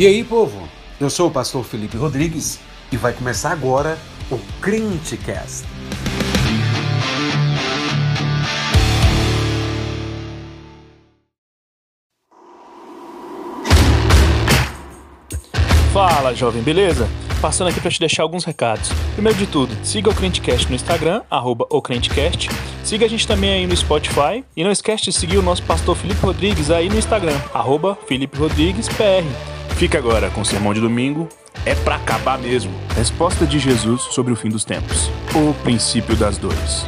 E aí, povo? Eu sou o pastor Felipe Rodrigues e vai começar agora o Crentecast. Fala, jovem, beleza? Passando aqui para te deixar alguns recados. Primeiro de tudo, siga o Crentecast no Instagram, arroba o Crentecast. Siga a gente também aí no Spotify. E não esquece de seguir o nosso pastor Felipe Rodrigues aí no Instagram, arroba Felipe Rodrigues PR. Fica agora com o sermão de domingo. É pra acabar mesmo. Resposta de Jesus sobre o fim dos tempos. O princípio das dores.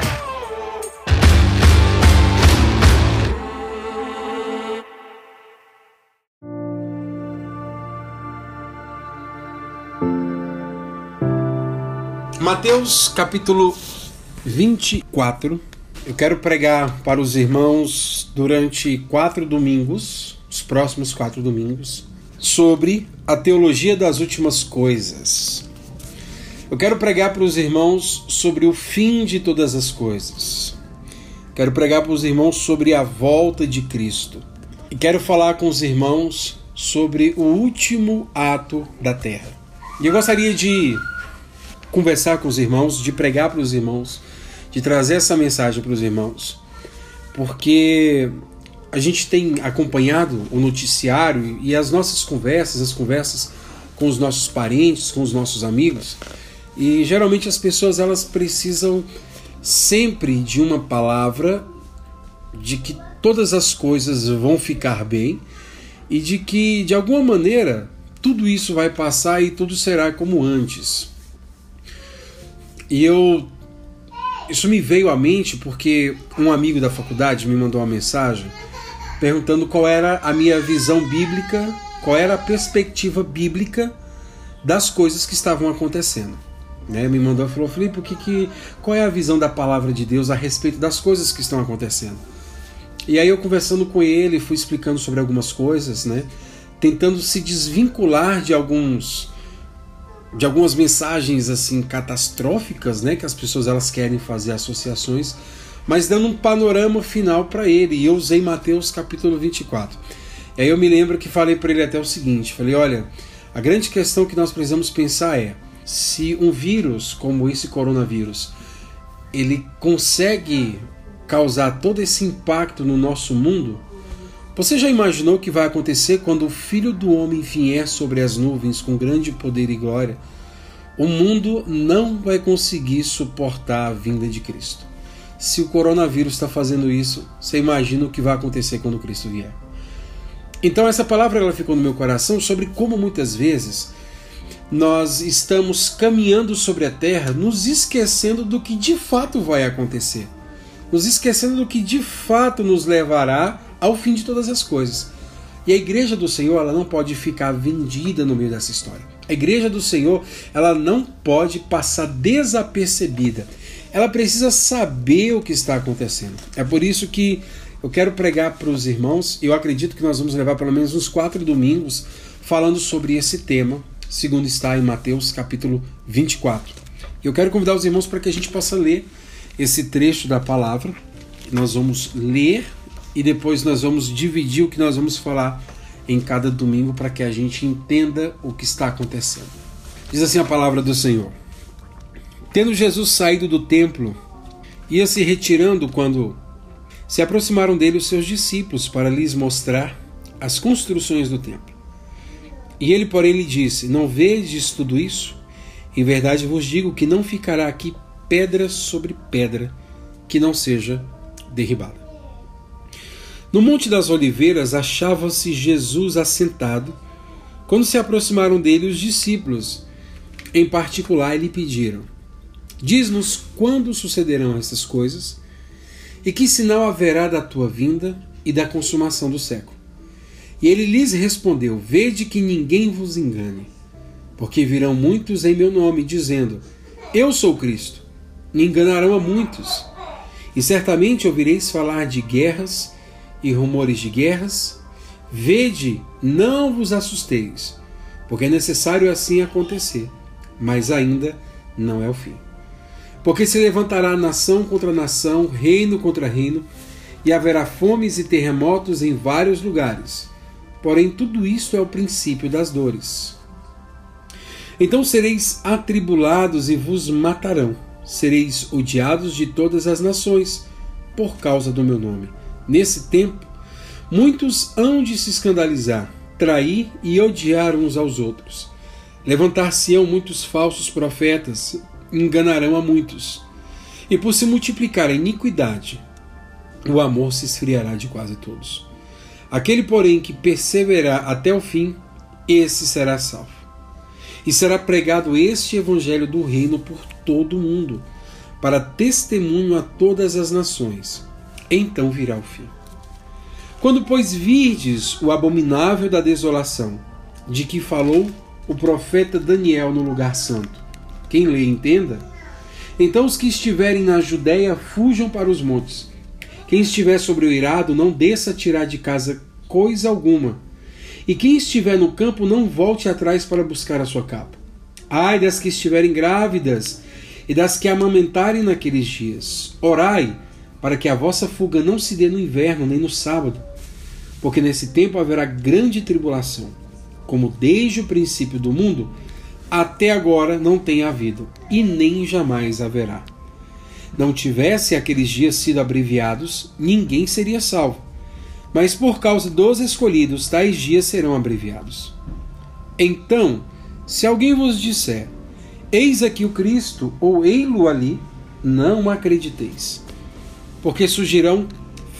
Mateus capítulo 24. Eu quero pregar para os irmãos durante quatro domingos, os próximos quatro domingos, sobre a teologia das últimas coisas. Eu quero pregar para os irmãos sobre o fim de todas as coisas. Quero pregar para os irmãos sobre a volta de Cristo. E quero falar com os irmãos sobre o último ato da terra. E eu gostaria de conversar com os irmãos, de pregar para os irmãos, de trazer essa mensagem para os irmãos, porque a gente tem acompanhado o noticiário e as nossas conversas, as conversas com os nossos parentes, com os nossos amigos, e geralmente as pessoas elas precisam sempre de uma palavra de que todas as coisas vão ficar bem e de que de alguma maneira tudo isso vai passar e tudo será como antes. E eu. Isso me veio à mente porque um amigo da faculdade me mandou uma mensagem perguntando qual era a minha visão bíblica, qual era a perspectiva bíblica das coisas que estavam acontecendo. Né? Me mandou e falou: Felipe, o que, que, qual é a visão da palavra de Deus a respeito das coisas que estão acontecendo? E aí eu conversando com ele, fui explicando sobre algumas coisas, né? tentando se desvincular de alguns de algumas mensagens assim catastróficas, né, que as pessoas elas querem fazer associações, mas dando um panorama final para ele. E eu usei Mateus capítulo 24. E aí eu me lembro que falei para ele até o seguinte, falei: "Olha, a grande questão que nós precisamos pensar é se um vírus como esse coronavírus ele consegue causar todo esse impacto no nosso mundo, você já imaginou o que vai acontecer quando o Filho do Homem vier sobre as nuvens com grande poder e glória? O mundo não vai conseguir suportar a vinda de Cristo. Se o coronavírus está fazendo isso, você imagina o que vai acontecer quando Cristo vier. Então essa palavra ela ficou no meu coração sobre como muitas vezes nós estamos caminhando sobre a terra, nos esquecendo do que de fato vai acontecer, nos esquecendo do que de fato nos levará ao fim de todas as coisas. E a igreja do Senhor, ela não pode ficar vendida no meio dessa história. A igreja do Senhor, ela não pode passar desapercebida. Ela precisa saber o que está acontecendo. É por isso que eu quero pregar para os irmãos, e eu acredito que nós vamos levar pelo menos uns quatro domingos falando sobre esse tema, segundo está em Mateus capítulo 24. E eu quero convidar os irmãos para que a gente possa ler esse trecho da palavra. Nós vamos ler e depois nós vamos dividir o que nós vamos falar em cada domingo para que a gente entenda o que está acontecendo. Diz assim a palavra do Senhor: Tendo Jesus saído do templo, ia se retirando quando se aproximaram dele os seus discípulos para lhes mostrar as construções do templo. E ele, porém, lhe disse: Não vedes tudo isso? Em verdade vos digo que não ficará aqui pedra sobre pedra que não seja derribada. No Monte das Oliveiras achava-se Jesus assentado, quando se aproximaram dele os discípulos. Em particular, lhe pediram: Diz-nos quando sucederão essas coisas e que sinal haverá da tua vinda e da consumação do século. E ele lhes respondeu: Vede que ninguém vos engane, porque virão muitos em meu nome, dizendo: Eu sou Cristo. E enganarão a muitos. E certamente ouvireis falar de guerras e rumores de guerras, vede, não vos assusteis, porque é necessário assim acontecer, mas ainda não é o fim. Porque se levantará nação contra nação, reino contra reino, e haverá fomes e terremotos em vários lugares. porém tudo isto é o princípio das dores. Então sereis atribulados e vos matarão, sereis odiados de todas as nações, por causa do meu nome. Nesse tempo, muitos hão de se escandalizar, trair e odiar uns aos outros. Levantar-se-ão muitos falsos profetas, enganarão a muitos. E por se multiplicar a iniquidade, o amor se esfriará de quase todos. Aquele, porém, que perseverar até o fim, esse será salvo. E será pregado este evangelho do reino por todo o mundo, para testemunho a todas as nações. Então virá o fim. Quando, pois, virdes o abominável da desolação, de que falou o profeta Daniel no lugar santo, quem lê entenda, então os que estiverem na Judéia fujam para os montes quem estiver sobre o irado, não desça tirar de casa coisa alguma. E quem estiver no campo, não volte atrás para buscar a sua capa. Ai das que estiverem grávidas e das que amamentarem naqueles dias. Orai para que a vossa fuga não se dê no inverno nem no sábado, porque nesse tempo haverá grande tribulação, como desde o princípio do mundo até agora não tem havido, e nem jamais haverá não tivessem aqueles dias sido abreviados, ninguém seria salvo. Mas por causa dos escolhidos, tais dias serão abreviados. Então, se alguém vos disser, eis aqui o Cristo, ou ei-lo ali, não acrediteis. Porque surgirão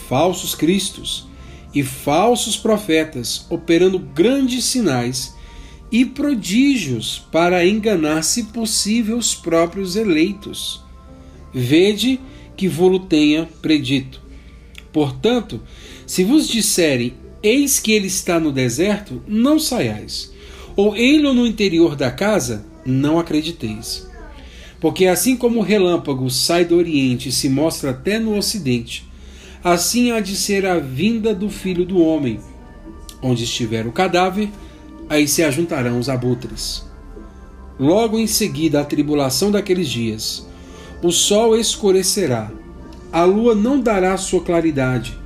falsos cristos e falsos profetas, operando grandes sinais e prodígios para enganar, se possível, os próprios eleitos. Vede que vou-lo tenha predito. Portanto, se vos disserem, eis que ele está no deserto, não saiais. Ou ele no interior da casa, não acrediteis. Porque assim como o relâmpago sai do oriente e se mostra até no ocidente, assim há de ser a vinda do filho do homem. Onde estiver o cadáver, aí se ajuntarão os abutres. Logo em seguida a tribulação daqueles dias, o sol escurecerá, a lua não dará sua claridade,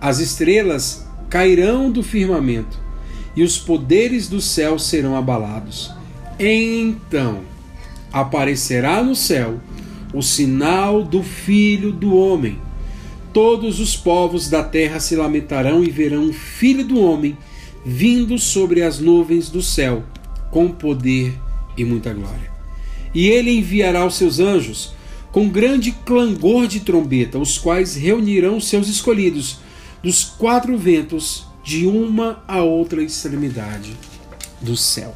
as estrelas cairão do firmamento e os poderes do céu serão abalados. Então aparecerá no céu o sinal do Filho do Homem. Todos os povos da terra se lamentarão e verão o Filho do Homem vindo sobre as nuvens do céu, com poder e muita glória. E ele enviará os seus anjos com grande clangor de trombeta, os quais reunirão seus escolhidos dos quatro ventos de uma a outra extremidade do céu.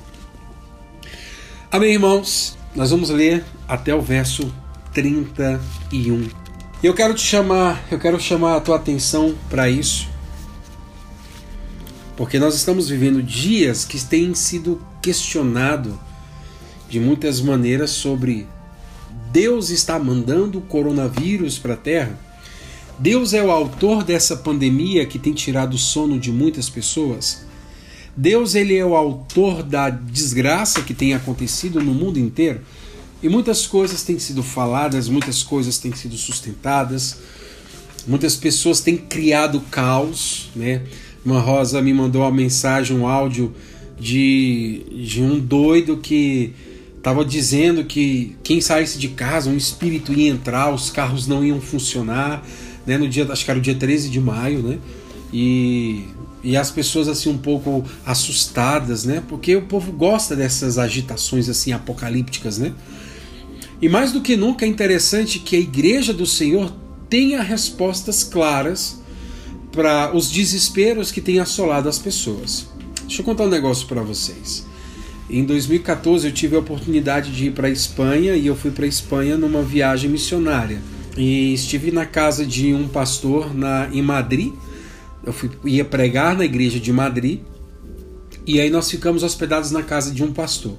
Amém, irmãos? Nós vamos ler até o verso 31. Eu quero te chamar, eu quero chamar a tua atenção para isso, porque nós estamos vivendo dias que têm sido questionado de muitas maneiras sobre Deus está mandando o coronavírus para a Terra? Deus é o autor dessa pandemia que tem tirado o sono de muitas pessoas? Deus ele é o autor da desgraça que tem acontecido no mundo inteiro? E muitas coisas têm sido faladas, muitas coisas têm sido sustentadas, muitas pessoas têm criado caos, né? Uma Rosa me mandou uma mensagem, um áudio de, de um doido que Tava dizendo que quem saísse de casa, um espírito ia entrar, os carros não iam funcionar, né? No dia, acho que era o dia 13 de maio, né? E, e as pessoas assim um pouco assustadas, né? Porque o povo gosta dessas agitações assim apocalípticas, né? E mais do que nunca é interessante que a igreja do Senhor tenha respostas claras para os desesperos que têm assolado as pessoas. Deixa eu contar um negócio para vocês. Em 2014 eu tive a oportunidade de ir para a Espanha e eu fui para a Espanha numa viagem missionária. E estive na casa de um pastor na, em Madrid. Eu fui, ia pregar na igreja de Madrid. E aí nós ficamos hospedados na casa de um pastor.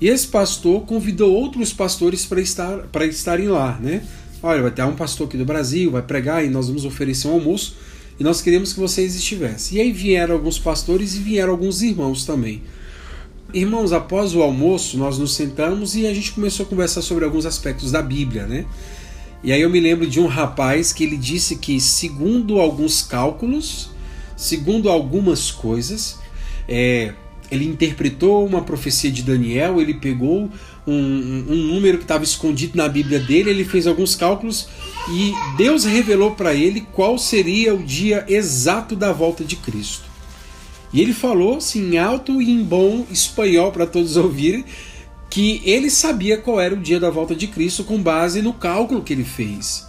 E esse pastor convidou outros pastores para estar, para estarem lá, né? Olha, vai ter um pastor aqui do Brasil, vai pregar e nós vamos oferecer um almoço e nós queremos que vocês estivessem. E aí vieram alguns pastores e vieram alguns irmãos também. Irmãos, após o almoço, nós nos sentamos e a gente começou a conversar sobre alguns aspectos da Bíblia, né? E aí eu me lembro de um rapaz que ele disse que, segundo alguns cálculos, segundo algumas coisas, é, ele interpretou uma profecia de Daniel, ele pegou um, um, número que estava escondido na Bíblia dele, ele fez alguns cálculos e Deus revelou para ele qual seria o dia exato da volta de Cristo. E ele falou assim, em alto e em bom espanhol para todos ouvirem, que ele sabia qual era o dia da volta de Cristo com base no cálculo que ele fez.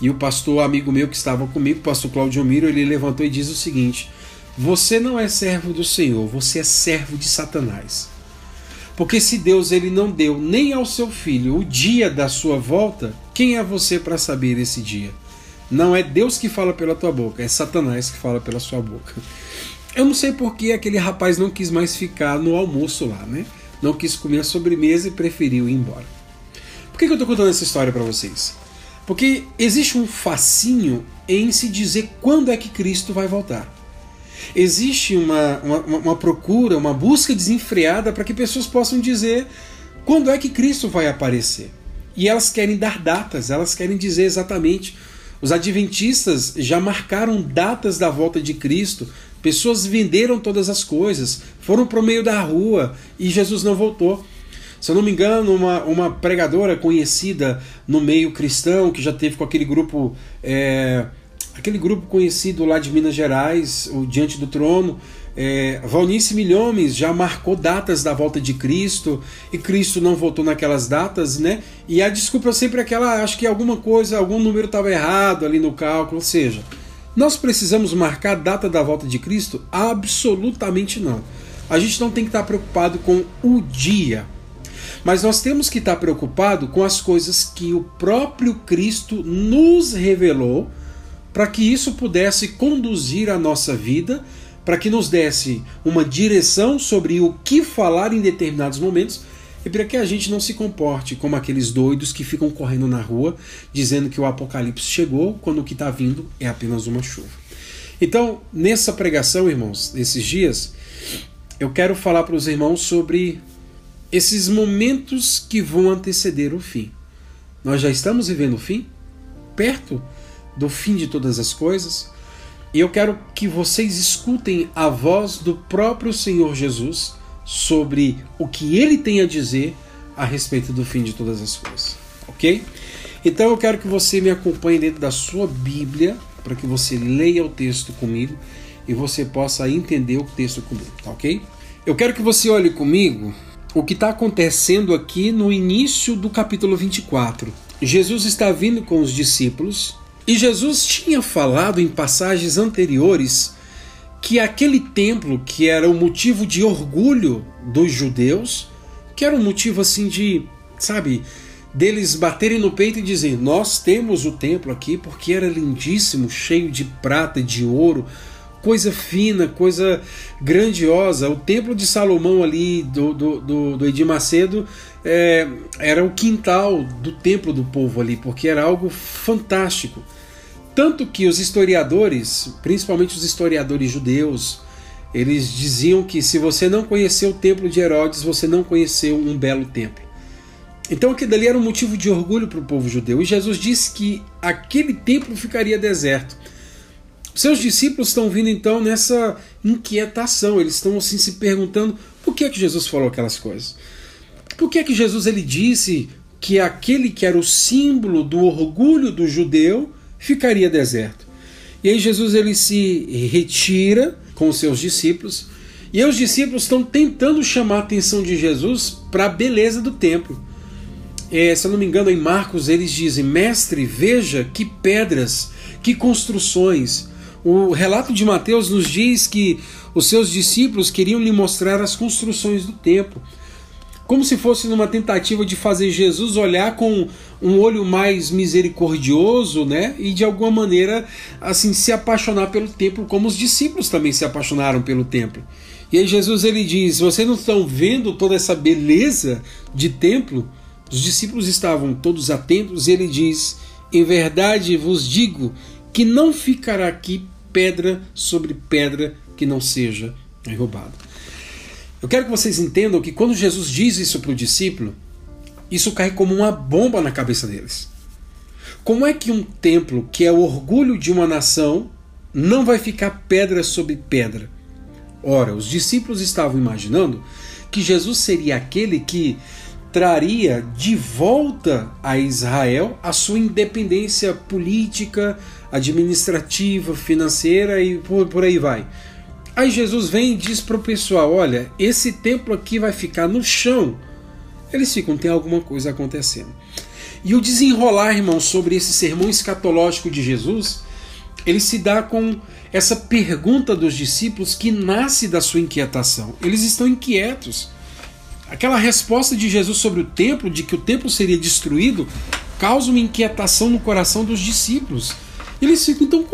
E o pastor amigo meu que estava comigo, o pastor Claudio Miro, ele levantou e diz o seguinte: Você não é servo do Senhor, você é servo de Satanás. Porque se Deus ele não deu nem ao seu filho o dia da sua volta, quem é você para saber esse dia? Não é Deus que fala pela tua boca, é Satanás que fala pela sua boca. Eu não sei por que aquele rapaz não quis mais ficar no almoço lá, né? Não quis comer a sobremesa e preferiu ir embora. Por que, eu estou contando essa história para vocês? Porque existe um fascínio em se dizer quando é que Cristo vai voltar. Existe uma, uma, uma procura, uma busca desenfreada para que pessoas possam dizer quando é que Cristo vai aparecer. E elas querem dar datas, elas querem dizer exatamente. Os adventistas já marcaram datas da volta de Cristo Pessoas venderam todas as coisas, foram para o meio da rua e Jesus não voltou. Se eu não me engano, uma, uma pregadora conhecida no meio cristão, que já teve com aquele grupo, é, aquele grupo conhecido lá de Minas Gerais, o Diante do Trono, é, Valnice Milhomes já marcou datas da volta de Cristo e Cristo não voltou naquelas datas, né? E a desculpa é sempre aquela, acho que alguma coisa, algum número estava errado ali no cálculo, ou seja, nós precisamos marcar a data da volta de Cristo? Absolutamente não. A gente não tem que estar preocupado com o dia, mas nós temos que estar preocupado com as coisas que o próprio Cristo nos revelou para que isso pudesse conduzir a nossa vida, para que nos desse uma direção sobre o que falar em determinados momentos e para que a gente não se comporte como aqueles doidos que ficam correndo na rua dizendo que o apocalipse chegou quando o que está vindo é apenas uma chuva. Então, nessa pregação, irmãos, nesses dias, eu quero falar para os irmãos sobre esses momentos que vão anteceder o fim. Nós já estamos vivendo o fim, perto do fim de todas as coisas, e eu quero que vocês escutem a voz do próprio Senhor Jesus sobre o que ele tem a dizer a respeito do fim de todas as coisas, ok? Então eu quero que você me acompanhe dentro da sua Bíblia para que você leia o texto comigo e você possa entender o texto comigo, tá ok? Eu quero que você olhe comigo o que está acontecendo aqui no início do capítulo 24. Jesus está vindo com os discípulos e Jesus tinha falado em passagens anteriores que aquele templo, que era o motivo de orgulho dos judeus, que era um motivo assim de, sabe, deles baterem no peito e dizer: Nós temos o templo aqui porque era lindíssimo, cheio de prata de ouro, coisa fina, coisa grandiosa. O templo de Salomão ali, do, do, do, do Edir Macedo, é, era o quintal do templo do povo ali, porque era algo fantástico. Tanto que os historiadores, principalmente os historiadores judeus, eles diziam que se você não conheceu o templo de Herodes, você não conheceu um belo templo. Então aquilo dali era um motivo de orgulho para o povo judeu. E Jesus disse que aquele templo ficaria deserto. Seus discípulos estão vindo então nessa inquietação, eles estão assim se perguntando por que é que Jesus falou aquelas coisas. Por que é que Jesus ele disse que aquele que era o símbolo do orgulho do judeu ficaria deserto. E aí Jesus ele se retira com seus discípulos, e os discípulos estão tentando chamar a atenção de Jesus para a beleza do templo. É, se eu não me engano, em Marcos eles dizem: Mestre, veja que pedras, que construções. O relato de Mateus nos diz que os seus discípulos queriam lhe mostrar as construções do templo como se fosse numa tentativa de fazer Jesus olhar com um olho mais misericordioso, né? E de alguma maneira assim se apaixonar pelo templo, como os discípulos também se apaixonaram pelo templo. E aí Jesus ele diz: "Vocês não estão vendo toda essa beleza de templo?" Os discípulos estavam todos atentos e ele diz: "Em verdade vos digo que não ficará aqui pedra sobre pedra que não seja derrubada." Eu quero que vocês entendam que quando Jesus diz isso para o discípulo, isso cai como uma bomba na cabeça deles. Como é que um templo, que é o orgulho de uma nação, não vai ficar pedra sobre pedra? Ora, os discípulos estavam imaginando que Jesus seria aquele que traria de volta a Israel a sua independência política, administrativa, financeira e por, por aí vai. Aí Jesus vem e diz para o pessoal: olha, esse templo aqui vai ficar no chão. Eles ficam, tem alguma coisa acontecendo. E o desenrolar, irmão, sobre esse sermão escatológico de Jesus, ele se dá com essa pergunta dos discípulos que nasce da sua inquietação. Eles estão inquietos. Aquela resposta de Jesus sobre o templo, de que o templo seria destruído, causa uma inquietação no coração dos discípulos. Eles ficam, então,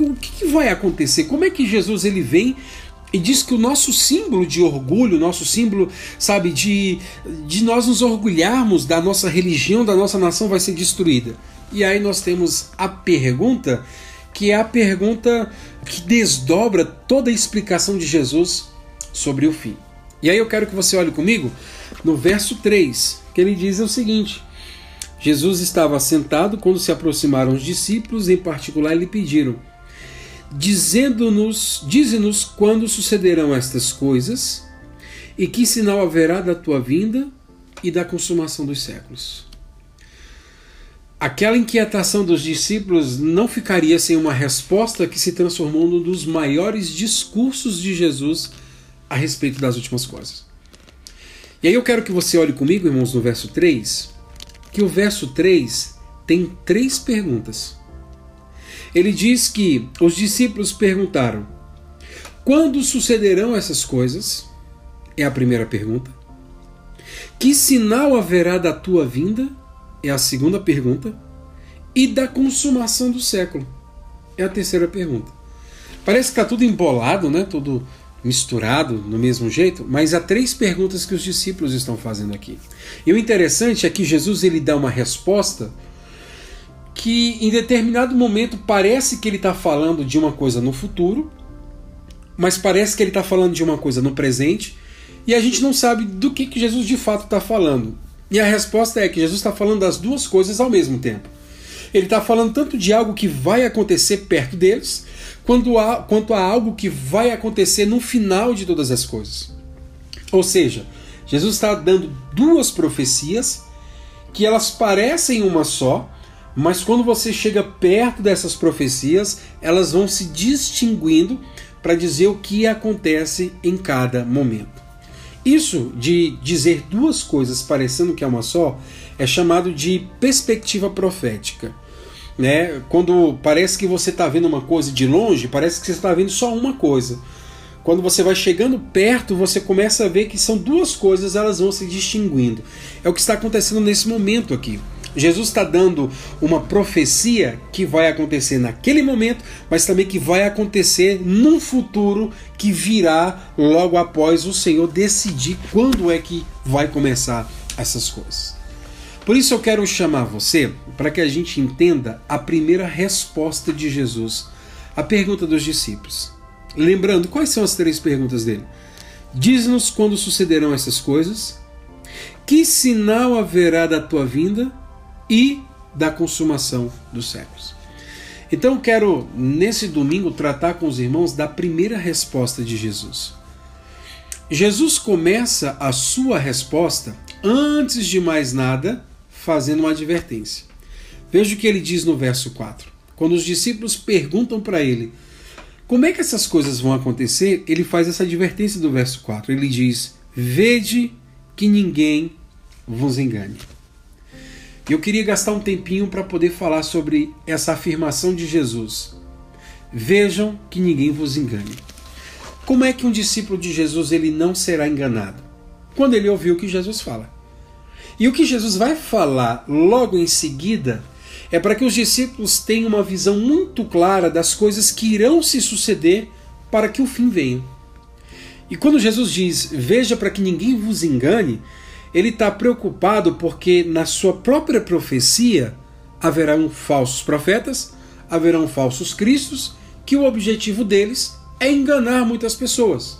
o que vai acontecer? Como é que Jesus ele vem e diz que o nosso símbolo de orgulho, nosso símbolo, sabe, de, de nós nos orgulharmos da nossa religião, da nossa nação, vai ser destruída? E aí nós temos a pergunta, que é a pergunta que desdobra toda a explicação de Jesus sobre o fim. E aí eu quero que você olhe comigo no verso 3, que ele diz o seguinte: Jesus estava sentado quando se aproximaram os discípulos, em particular lhe pediram: dizendo-nos, dize-nos quando sucederão estas coisas e que sinal haverá da tua vinda e da consumação dos séculos. Aquela inquietação dos discípulos não ficaria sem uma resposta que se transformou num dos maiores discursos de Jesus a respeito das últimas coisas. E aí eu quero que você olhe comigo, irmãos, no verso 3, que o verso 3 tem três perguntas. Ele diz que os discípulos perguntaram: Quando sucederão essas coisas? É a primeira pergunta. Que sinal haverá da tua vinda? É a segunda pergunta. E da consumação do século? É a terceira pergunta. Parece que está tudo embolado, né? tudo misturado no mesmo jeito, mas há três perguntas que os discípulos estão fazendo aqui. E o interessante é que Jesus ele dá uma resposta que em determinado momento parece que ele está falando de uma coisa no futuro, mas parece que ele está falando de uma coisa no presente, e a gente não sabe do que, que Jesus de fato está falando. E a resposta é que Jesus está falando das duas coisas ao mesmo tempo. Ele está falando tanto de algo que vai acontecer perto deles, quanto a, quanto a algo que vai acontecer no final de todas as coisas. Ou seja, Jesus está dando duas profecias que elas parecem uma só, mas quando você chega perto dessas profecias, elas vão se distinguindo para dizer o que acontece em cada momento. Isso de dizer duas coisas parecendo que é uma só é chamado de perspectiva profética. Né? Quando parece que você está vendo uma coisa de longe, parece que você está vendo só uma coisa. Quando você vai chegando perto, você começa a ver que são duas coisas, elas vão se distinguindo. É o que está acontecendo nesse momento aqui. Jesus está dando uma profecia que vai acontecer naquele momento, mas também que vai acontecer num futuro que virá logo após o Senhor decidir quando é que vai começar essas coisas. Por isso eu quero chamar você para que a gente entenda a primeira resposta de Jesus à pergunta dos discípulos. Lembrando, quais são as três perguntas dele? Diz-nos quando sucederão essas coisas, que sinal haverá da tua vinda e da consumação dos séculos. Então quero nesse domingo tratar com os irmãos da primeira resposta de Jesus. Jesus começa a sua resposta, antes de mais nada, fazendo uma advertência. Veja o que ele diz no verso 4. Quando os discípulos perguntam para ele como é que essas coisas vão acontecer, ele faz essa advertência do verso 4. Ele diz: Vede que ninguém vos engane. Eu queria gastar um tempinho para poder falar sobre essa afirmação de Jesus. Vejam que ninguém vos engane. Como é que um discípulo de Jesus ele não será enganado? Quando ele ouviu o que Jesus fala. E o que Jesus vai falar logo em seguida é para que os discípulos tenham uma visão muito clara das coisas que irão se suceder para que o fim venha. E quando Jesus diz: Veja para que ninguém vos engane, ele está preocupado porque na sua própria profecia haverão falsos profetas, haverão falsos cristos, que o objetivo deles é enganar muitas pessoas.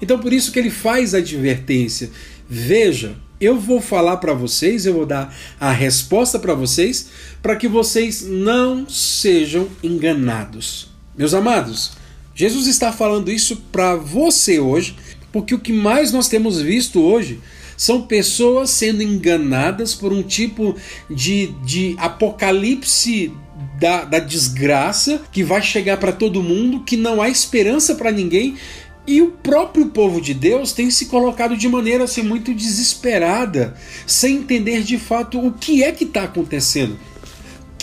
Então por isso que ele faz a advertência. Veja, eu vou falar para vocês, eu vou dar a resposta para vocês, para que vocês não sejam enganados. Meus amados, Jesus está falando isso para você hoje, porque o que mais nós temos visto hoje são pessoas sendo enganadas por um tipo de, de apocalipse da, da desgraça que vai chegar para todo mundo, que não há esperança para ninguém. E o próprio povo de Deus tem se colocado de maneira assim, muito desesperada, sem entender de fato o que é que está acontecendo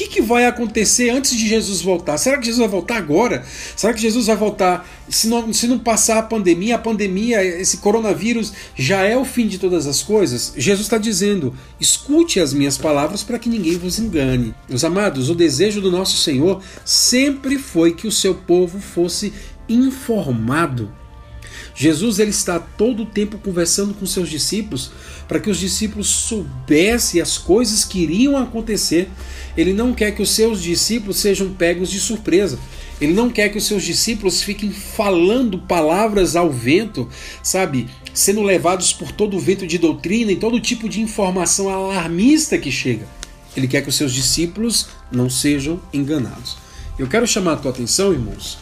que, que vai acontecer antes de Jesus voltar? Será que Jesus vai voltar agora? Será que Jesus vai voltar se não, se não passar a pandemia? A pandemia, esse coronavírus, já é o fim de todas as coisas? Jesus está dizendo: escute as minhas palavras para que ninguém vos engane. Meus amados, o desejo do nosso Senhor sempre foi que o seu povo fosse informado Jesus ele está todo o tempo conversando com seus discípulos para que os discípulos soubessem as coisas que iriam acontecer. Ele não quer que os seus discípulos sejam pegos de surpresa. Ele não quer que os seus discípulos fiquem falando palavras ao vento, sabe? Sendo levados por todo o vento de doutrina e todo tipo de informação alarmista que chega. Ele quer que os seus discípulos não sejam enganados. Eu quero chamar a tua atenção, irmãos,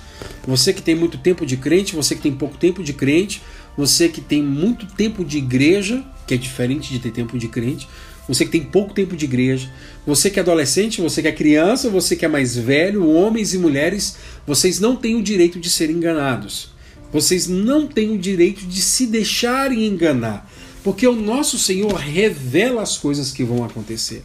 você que tem muito tempo de crente, você que tem pouco tempo de crente, você que tem muito tempo de igreja, que é diferente de ter tempo de crente, você que tem pouco tempo de igreja, você que é adolescente, você que é criança, você que é mais velho, homens e mulheres, vocês não têm o direito de serem enganados. Vocês não têm o direito de se deixarem enganar, porque o nosso Senhor revela as coisas que vão acontecer.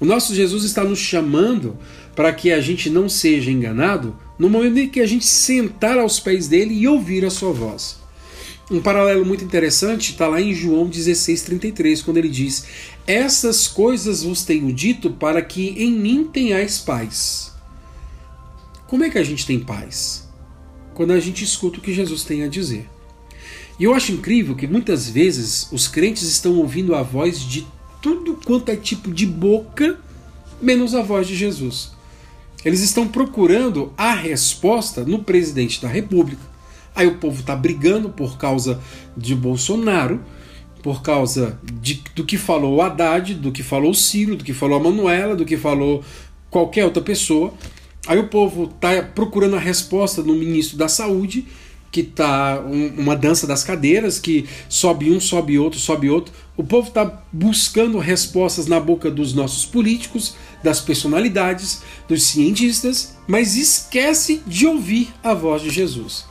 O nosso Jesus está nos chamando para que a gente não seja enganado no momento em que a gente sentar aos pés dele e ouvir a sua voz. Um paralelo muito interessante está lá em João 16,33, quando ele diz: Essas coisas vos tenho dito para que em mim tenhais paz. Como é que a gente tem paz? Quando a gente escuta o que Jesus tem a dizer. E eu acho incrível que muitas vezes os crentes estão ouvindo a voz de tudo quanto é tipo de boca, menos a voz de Jesus. Eles estão procurando a resposta no presidente da República. Aí o povo está brigando por causa de Bolsonaro, por causa de, do que falou o Haddad, do que falou o Ciro, do que falou a Manuela, do que falou qualquer outra pessoa. Aí o povo está procurando a resposta no ministro da Saúde, que está um, uma dança das cadeiras, que sobe um, sobe outro, sobe outro. O povo está buscando respostas na boca dos nossos políticos, das personalidades, dos cientistas, mas esquece de ouvir a voz de Jesus.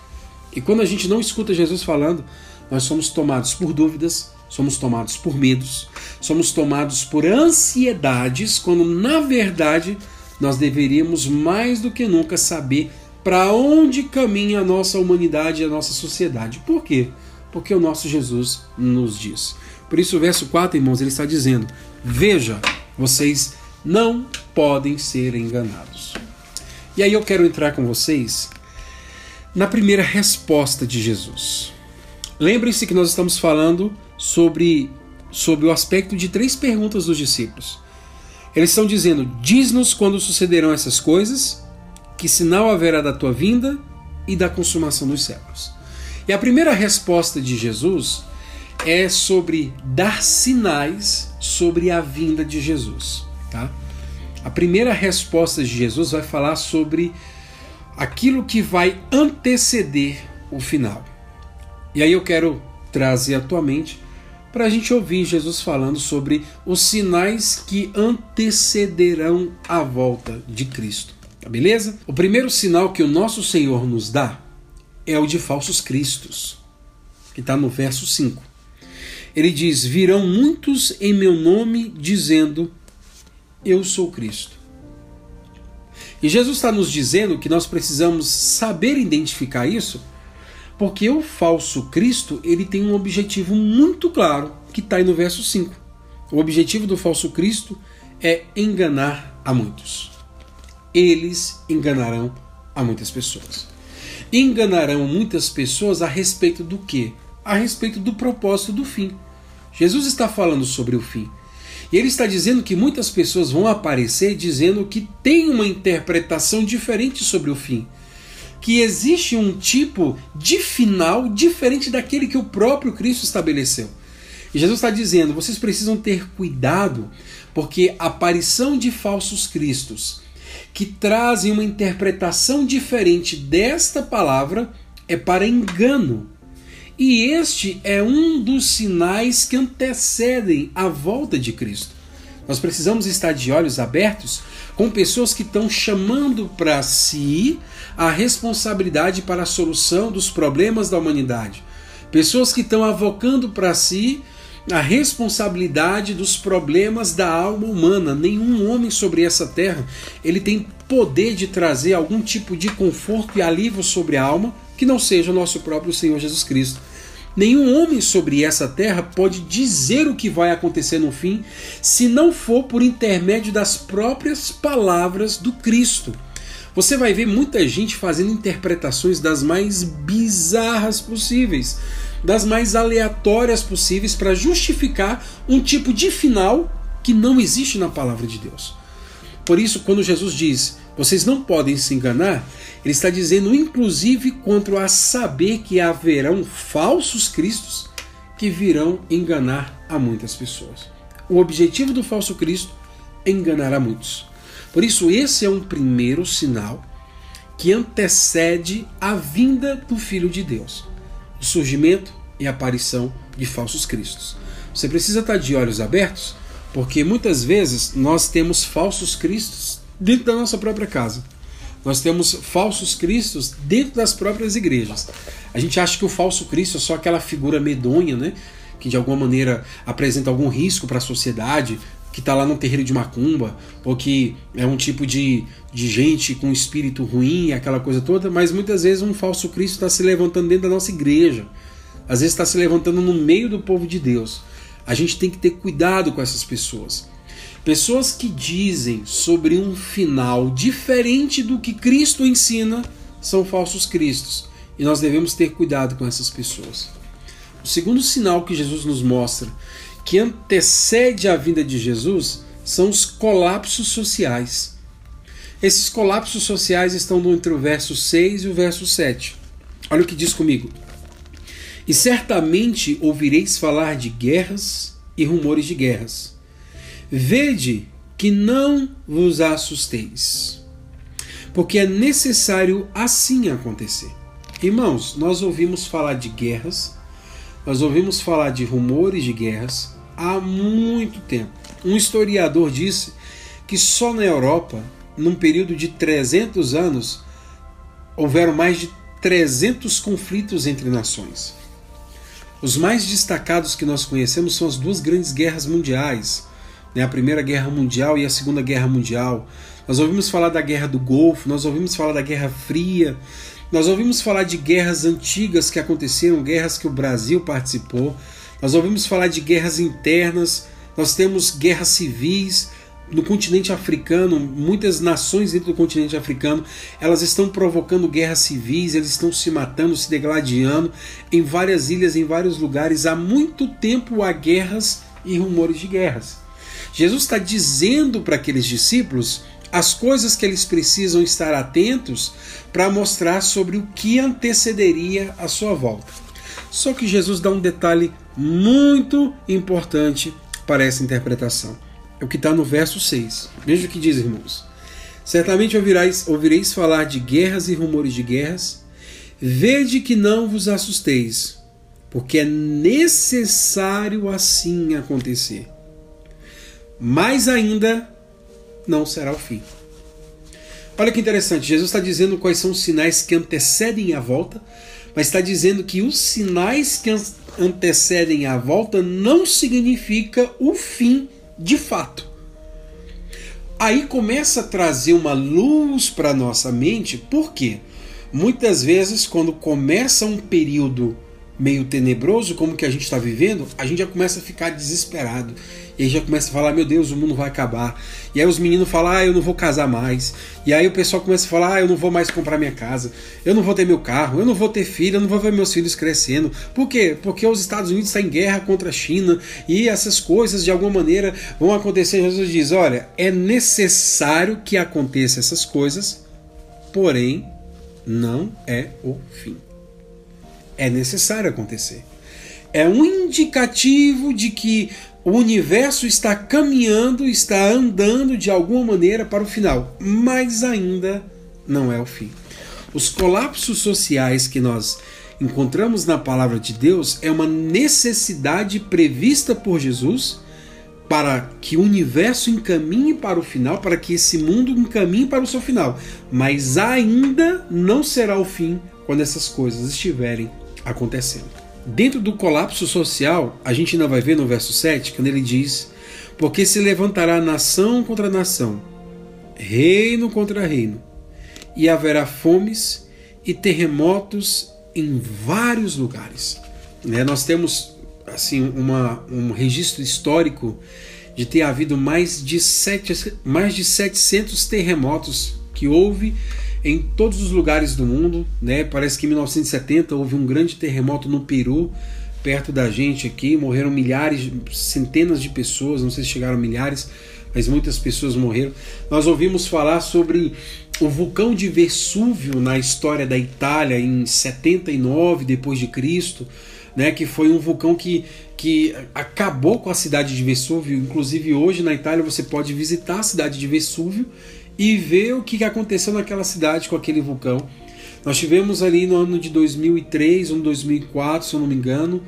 E quando a gente não escuta Jesus falando, nós somos tomados por dúvidas, somos tomados por medos, somos tomados por ansiedades, quando na verdade nós deveríamos mais do que nunca saber para onde caminha a nossa humanidade e a nossa sociedade. Por quê? Porque o nosso Jesus nos diz. Por isso, o verso 4, irmãos, ele está dizendo: Veja, vocês não podem ser enganados. E aí eu quero entrar com vocês na primeira resposta de Jesus. Lembrem-se que nós estamos falando sobre, sobre o aspecto de três perguntas dos discípulos. Eles estão dizendo: Diz-nos quando sucederão essas coisas, que sinal haverá da tua vinda e da consumação dos séculos. E a primeira resposta de Jesus é sobre dar sinais sobre a vinda de Jesus. Tá? A primeira resposta de Jesus vai falar sobre aquilo que vai anteceder o final. E aí eu quero trazer atualmente para a gente ouvir Jesus falando sobre os sinais que antecederão a volta de Cristo. Tá beleza? O primeiro sinal que o nosso Senhor nos dá é o de falsos cristos, que está no verso 5. Ele diz: Virão muitos em meu nome dizendo eu sou Cristo. E Jesus está nos dizendo que nós precisamos saber identificar isso, porque o falso Cristo ele tem um objetivo muito claro, que está aí no verso 5. O objetivo do falso Cristo é enganar a muitos. Eles enganarão a muitas pessoas. Enganarão muitas pessoas a respeito do que? A respeito do propósito do fim. Jesus está falando sobre o fim. E ele está dizendo que muitas pessoas vão aparecer dizendo que tem uma interpretação diferente sobre o fim. Que existe um tipo de final diferente daquele que o próprio Cristo estabeleceu. E Jesus está dizendo: vocês precisam ter cuidado, porque a aparição de falsos cristos que trazem uma interpretação diferente desta palavra é para engano. E este é um dos sinais que antecedem a volta de Cristo. Nós precisamos estar de olhos abertos com pessoas que estão chamando para si a responsabilidade para a solução dos problemas da humanidade. Pessoas que estão avocando para si a responsabilidade dos problemas da alma humana. Nenhum homem sobre essa terra ele tem poder de trazer algum tipo de conforto e alívio sobre a alma que não seja o nosso próprio Senhor Jesus Cristo. Nenhum homem sobre essa terra pode dizer o que vai acontecer no fim se não for por intermédio das próprias palavras do Cristo. Você vai ver muita gente fazendo interpretações das mais bizarras possíveis, das mais aleatórias possíveis para justificar um tipo de final que não existe na palavra de Deus. Por isso, quando Jesus diz: "Vocês não podem se enganar", ele está dizendo, inclusive, contra a saber que haverão falsos cristos que virão enganar a muitas pessoas. O objetivo do falso Cristo é enganar a muitos. Por isso, esse é um primeiro sinal que antecede a vinda do Filho de Deus, o surgimento e aparição de falsos cristos. Você precisa estar de olhos abertos, porque muitas vezes nós temos falsos cristos dentro da nossa própria casa. Nós temos falsos cristos dentro das próprias igrejas. A gente acha que o falso Cristo é só aquela figura medonha, né? Que de alguma maneira apresenta algum risco para a sociedade, que está lá no terreiro de macumba, ou que é um tipo de, de gente com espírito ruim, aquela coisa toda, mas muitas vezes um falso Cristo está se levantando dentro da nossa igreja. Às vezes está se levantando no meio do povo de Deus. A gente tem que ter cuidado com essas pessoas. Pessoas que dizem sobre um final diferente do que Cristo ensina são falsos cristos. E nós devemos ter cuidado com essas pessoas. O segundo sinal que Jesus nos mostra, que antecede a vinda de Jesus, são os colapsos sociais. Esses colapsos sociais estão entre o verso 6 e o verso 7. Olha o que diz comigo. E certamente ouvireis falar de guerras e rumores de guerras. Vede que não vos assusteis, porque é necessário assim acontecer. Irmãos, nós ouvimos falar de guerras, nós ouvimos falar de rumores de guerras há muito tempo. Um historiador disse que só na Europa, num período de 300 anos, houveram mais de 300 conflitos entre nações. Os mais destacados que nós conhecemos são as duas grandes guerras mundiais, né, a Primeira Guerra Mundial e a Segunda Guerra Mundial. Nós ouvimos falar da Guerra do Golfo, nós ouvimos falar da Guerra Fria, nós ouvimos falar de guerras antigas que aconteceram, guerras que o Brasil participou, nós ouvimos falar de guerras internas, nós temos guerras civis no continente africano, muitas nações dentro do continente africano, elas estão provocando guerras civis, eles estão se matando, se degladiando em várias ilhas, em vários lugares. Há muito tempo há guerras e rumores de guerras. Jesus está dizendo para aqueles discípulos as coisas que eles precisam estar atentos para mostrar sobre o que antecederia a sua volta. Só que Jesus dá um detalhe muito importante para essa interpretação. É o que está no verso 6. Veja o que diz, irmãos. Certamente ouvireis, ouvireis falar de guerras e rumores de guerras. Vede que não vos assusteis, porque é necessário assim acontecer mais ainda não será o fim. Olha que interessante, Jesus está dizendo quais são os sinais que antecedem a volta, mas está dizendo que os sinais que antecedem a volta não significa o fim de fato. Aí começa a trazer uma luz para nossa mente, porque muitas vezes quando começa um período meio tenebroso como que a gente está vivendo, a gente já começa a ficar desesperado. E aí já começa a falar, meu Deus, o mundo vai acabar. E aí os meninos falam, ah, eu não vou casar mais. E aí o pessoal começa a falar, ah, eu não vou mais comprar minha casa, eu não vou ter meu carro, eu não vou ter filho, eu não vou ver meus filhos crescendo. Por quê? Porque os Estados Unidos estão em guerra contra a China e essas coisas de alguma maneira vão acontecer. Jesus diz, olha, é necessário que aconteça essas coisas, porém não é o fim é necessário acontecer. É um indicativo de que o universo está caminhando, está andando de alguma maneira para o final, mas ainda não é o fim. Os colapsos sociais que nós encontramos na palavra de Deus é uma necessidade prevista por Jesus para que o universo encaminhe para o final, para que esse mundo encaminhe para o seu final. Mas ainda não será o fim quando essas coisas estiverem acontecendo. Dentro do colapso social, a gente ainda vai ver no verso 7, quando ele diz: Porque se levantará nação contra nação, reino contra reino, e haverá fomes e terremotos em vários lugares. Né? Nós temos assim uma, um registro histórico de ter havido mais de, sete, mais de 700 terremotos que houve em todos os lugares do mundo. Né? Parece que em 1970 houve um grande terremoto no Peru, perto da gente aqui. Morreram milhares, centenas de pessoas, não sei se chegaram milhares, mas muitas pessoas morreram. Nós ouvimos falar sobre o vulcão de Vesúvio na história da Itália em 79 depois de Cristo, né, que foi um vulcão que, que acabou com a cidade de Vesúvio. Inclusive hoje na Itália você pode visitar a cidade de Vesúvio e ver o que aconteceu naquela cidade com aquele vulcão. Nós tivemos ali no ano de 2003 ou 2004, se eu não me engano,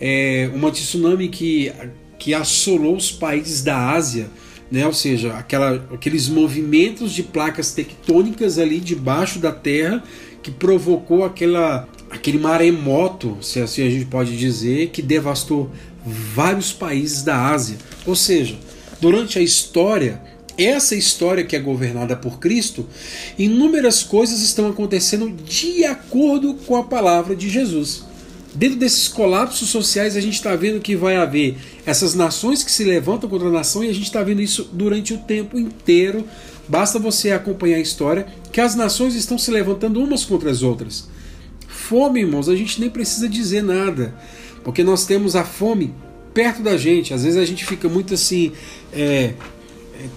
é, uma tsunami que, que assolou os países da Ásia né? ou seja, aquela, aqueles movimentos de placas tectônicas ali debaixo da Terra que provocou aquela, aquele maremoto, se assim a gente pode dizer, que devastou vários países da Ásia. Ou seja, durante a história, essa história que é governada por Cristo, inúmeras coisas estão acontecendo de acordo com a palavra de Jesus. Dentro desses colapsos sociais, a gente está vendo que vai haver essas nações que se levantam contra a nação e a gente está vendo isso durante o tempo inteiro. Basta você acompanhar a história que as nações estão se levantando umas contra as outras. Fome, irmãos, a gente nem precisa dizer nada, porque nós temos a fome perto da gente. Às vezes a gente fica muito assim. É, é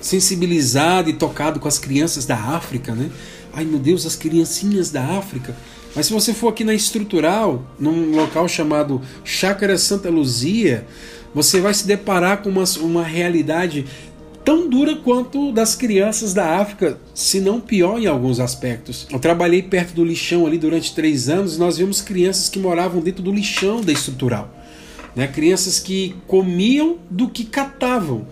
sensibilizado e tocado com as crianças da África, né? Ai meu Deus, as criancinhas da África. Mas se você for aqui na estrutural, num local chamado Chácara Santa Luzia, você vai se deparar com uma, uma realidade tão dura quanto das crianças da África, se não pior em alguns aspectos. Eu trabalhei perto do lixão ali durante três anos e nós vimos crianças que moravam dentro do lixão da estrutural. Né? Crianças que comiam do que catavam.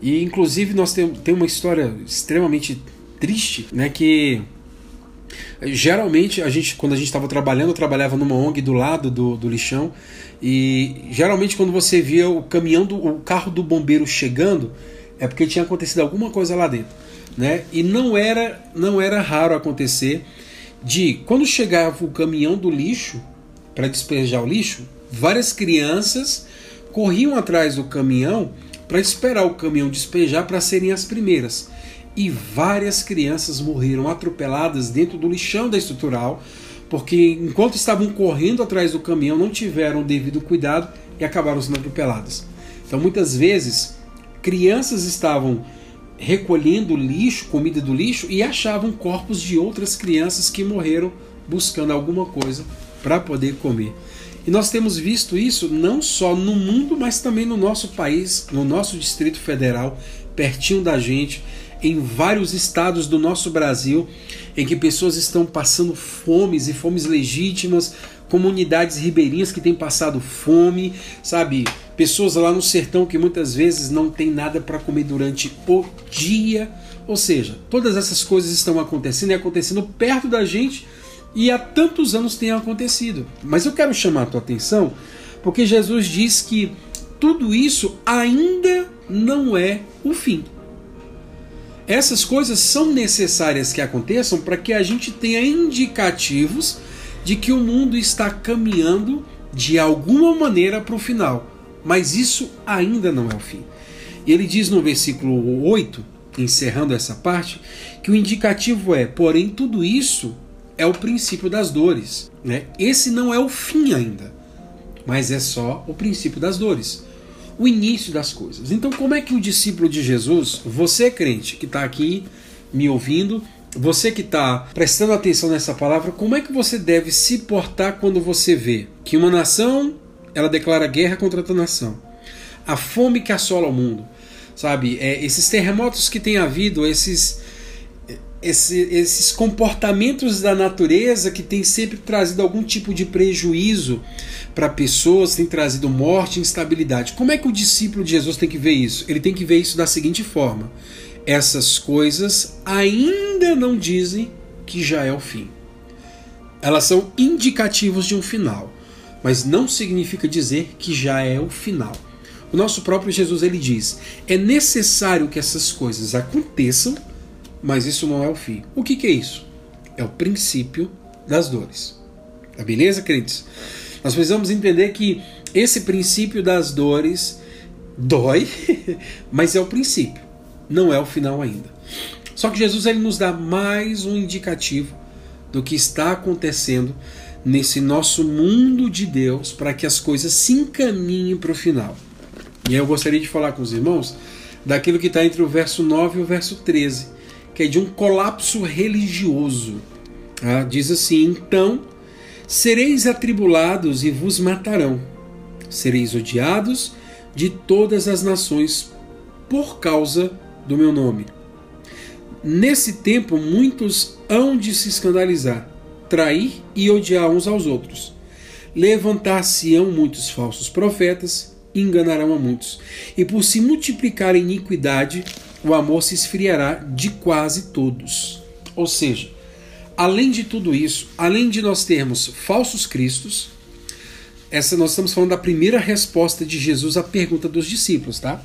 E inclusive nós temos tem uma história extremamente triste, né? Que Geralmente, a gente, quando a gente estava trabalhando, eu trabalhava numa ONG do lado do, do lixão. E geralmente, quando você via o caminhão, do, o carro do bombeiro chegando, é porque tinha acontecido alguma coisa lá dentro. Né? E não era, não era raro acontecer de, quando chegava o caminhão do lixo para despejar o lixo, várias crianças corriam atrás do caminhão para esperar o caminhão despejar para serem as primeiras e várias crianças morreram atropeladas dentro do lixão da estrutural, porque enquanto estavam correndo atrás do caminhão não tiveram o devido cuidado e acabaram sendo atropeladas. Então muitas vezes crianças estavam recolhendo lixo, comida do lixo e achavam corpos de outras crianças que morreram buscando alguma coisa para poder comer. E nós temos visto isso não só no mundo, mas também no nosso país, no nosso Distrito Federal, pertinho da gente em vários estados do nosso Brasil em que pessoas estão passando fomes e fomes legítimas, comunidades ribeirinhas que têm passado fome, sabe? Pessoas lá no sertão que muitas vezes não tem nada para comer durante o dia. Ou seja, todas essas coisas estão acontecendo e acontecendo perto da gente e há tantos anos tem acontecido. Mas eu quero chamar a tua atenção porque Jesus diz que tudo isso ainda não é o fim. Essas coisas são necessárias que aconteçam para que a gente tenha indicativos de que o mundo está caminhando de alguma maneira para o final. Mas isso ainda não é o fim. E ele diz no versículo 8, encerrando essa parte, que o indicativo é: porém, tudo isso é o princípio das dores. Né? Esse não é o fim ainda, mas é só o princípio das dores o início das coisas. Então, como é que o discípulo de Jesus, você crente que está aqui me ouvindo, você que está prestando atenção nessa palavra, como é que você deve se portar quando você vê que uma nação ela declara guerra contra outra nação? a fome que assola o mundo, sabe? É, esses terremotos que tem havido, esses, esse, esses comportamentos da natureza que tem sempre trazido algum tipo de prejuízo para pessoas, tem trazido morte, instabilidade. Como é que o discípulo de Jesus tem que ver isso? Ele tem que ver isso da seguinte forma: essas coisas ainda não dizem que já é o fim. Elas são indicativos de um final, mas não significa dizer que já é o final. O nosso próprio Jesus ele diz: é necessário que essas coisas aconteçam, mas isso não é o fim. O que, que é isso? É o princípio das dores. Tá beleza, crentes? Nós precisamos entender que esse princípio das dores dói, mas é o princípio, não é o final ainda. Só que Jesus ele nos dá mais um indicativo do que está acontecendo nesse nosso mundo de Deus para que as coisas se encaminhem para o final. E eu gostaria de falar com os irmãos daquilo que está entre o verso 9 e o verso 13, que é de um colapso religioso. Ah, diz assim: Então sereis atribulados e vos matarão, sereis odiados de todas as nações por causa do meu nome. Nesse tempo, muitos hão de se escandalizar, trair e odiar uns aos outros. Levantar-se-ão muitos falsos profetas, enganarão a muitos. E por se multiplicar a iniquidade, o amor se esfriará de quase todos. Ou seja, além de tudo isso, além de nós termos falsos cristos, essa nós estamos falando da primeira resposta de Jesus à pergunta dos discípulos, tá?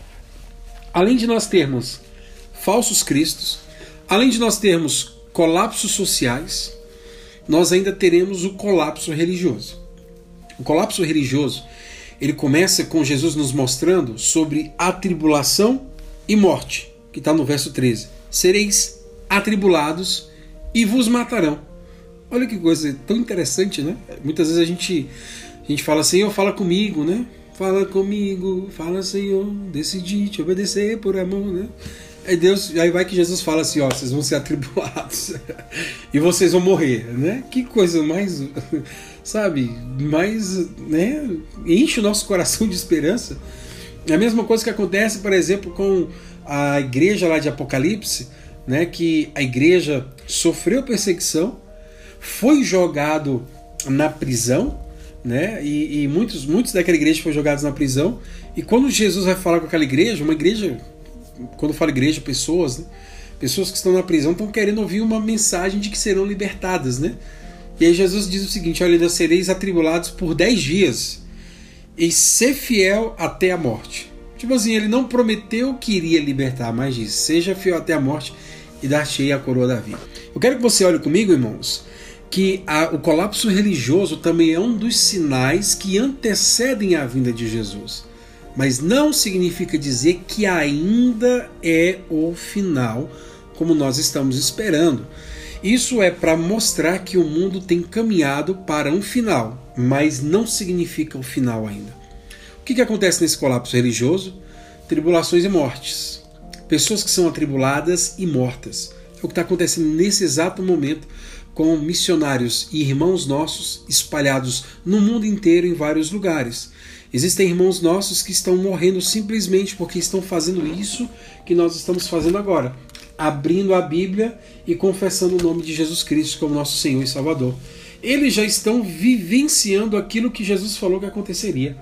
Além de nós termos falsos cristos, além de nós termos colapsos sociais, nós ainda teremos o colapso religioso. O colapso religioso, ele começa com Jesus nos mostrando sobre a tribulação e morte, que está no verso 13. Sereis atribulados e vos matarão. Olha que coisa tão interessante, né? Muitas vezes a gente, a gente fala, Senhor, fala comigo, né? Fala comigo, fala, Senhor, decidi te obedecer por amor, né? Aí Deus, aí vai que Jesus fala assim, ó, vocês vão ser atribulados e vocês vão morrer, né? Que coisa mais, sabe, mais, né? Enche o nosso coração de esperança. É a mesma coisa que acontece, por exemplo, com a igreja lá de Apocalipse, né? Que a igreja sofreu perseguição, foi jogado na prisão, né? E, e muitos, muitos daquela igreja foram jogados na prisão. E quando Jesus vai falar com aquela igreja, uma igreja quando eu falo igreja, pessoas, né? pessoas que estão na prisão estão querendo ouvir uma mensagem de que serão libertadas, né? E aí Jesus diz o seguinte: olha, ainda sereis atribulados por dez dias e ser fiel até a morte. Tipo assim, ele não prometeu que iria libertar, mas diz: seja fiel até a morte e dar-te a coroa da vida. Eu quero que você olhe comigo, irmãos, que a, o colapso religioso também é um dos sinais que antecedem a vinda de Jesus mas não significa dizer que ainda é o final, como nós estamos esperando. Isso é para mostrar que o mundo tem caminhado para um final, mas não significa o final ainda. Que, que acontece nesse colapso religioso? Tribulações e mortes. Pessoas que são atribuladas e mortas. É o que está acontecendo nesse exato momento com missionários e irmãos nossos espalhados no mundo inteiro em vários lugares. Existem irmãos nossos que estão morrendo simplesmente porque estão fazendo isso que nós estamos fazendo agora, abrindo a Bíblia e confessando o nome de Jesus Cristo como nosso Senhor e Salvador. Eles já estão vivenciando aquilo que Jesus falou que aconteceria.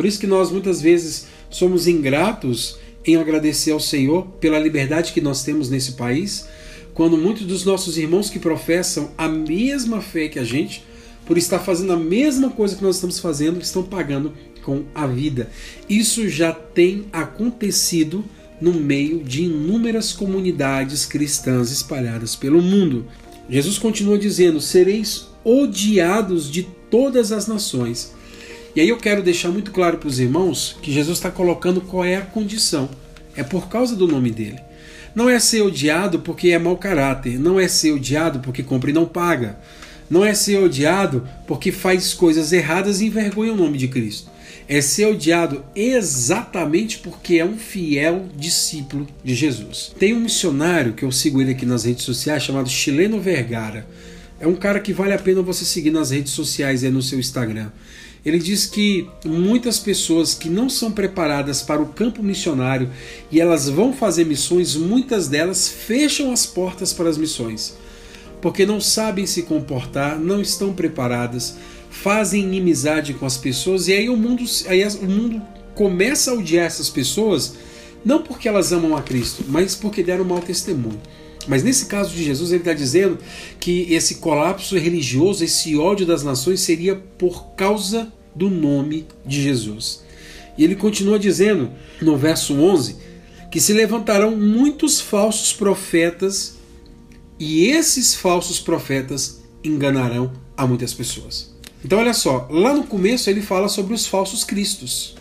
Por isso que nós muitas vezes somos ingratos em agradecer ao Senhor pela liberdade que nós temos nesse país, quando muitos dos nossos irmãos que professam a mesma fé que a gente, por estar fazendo a mesma coisa que nós estamos fazendo, estão pagando com a vida. Isso já tem acontecido no meio de inúmeras comunidades cristãs espalhadas pelo mundo. Jesus continua dizendo: sereis odiados de todas as nações. E aí eu quero deixar muito claro para os irmãos que Jesus está colocando qual é a condição. É por causa do nome dele. Não é ser odiado porque é mau caráter, não é ser odiado porque compra e não paga, não é ser odiado porque faz coisas erradas e envergonha o nome de Cristo é ser odiado exatamente porque é um fiel discípulo de Jesus. Tem um missionário que eu sigo ele aqui nas redes sociais chamado Chileno Vergara. É um cara que vale a pena você seguir nas redes sociais e no seu Instagram. Ele diz que muitas pessoas que não são preparadas para o campo missionário e elas vão fazer missões, muitas delas fecham as portas para as missões, porque não sabem se comportar, não estão preparadas, fazem inimizade com as pessoas e aí o mundo, aí o mundo começa a odiar essas pessoas, não porque elas amam a Cristo, mas porque deram mau testemunho. Mas nesse caso de Jesus, ele está dizendo que esse colapso religioso, esse ódio das nações, seria por causa do nome de Jesus. E ele continua dizendo no verso 11 que se levantarão muitos falsos profetas e esses falsos profetas enganarão a muitas pessoas. Então, olha só, lá no começo ele fala sobre os falsos cristos.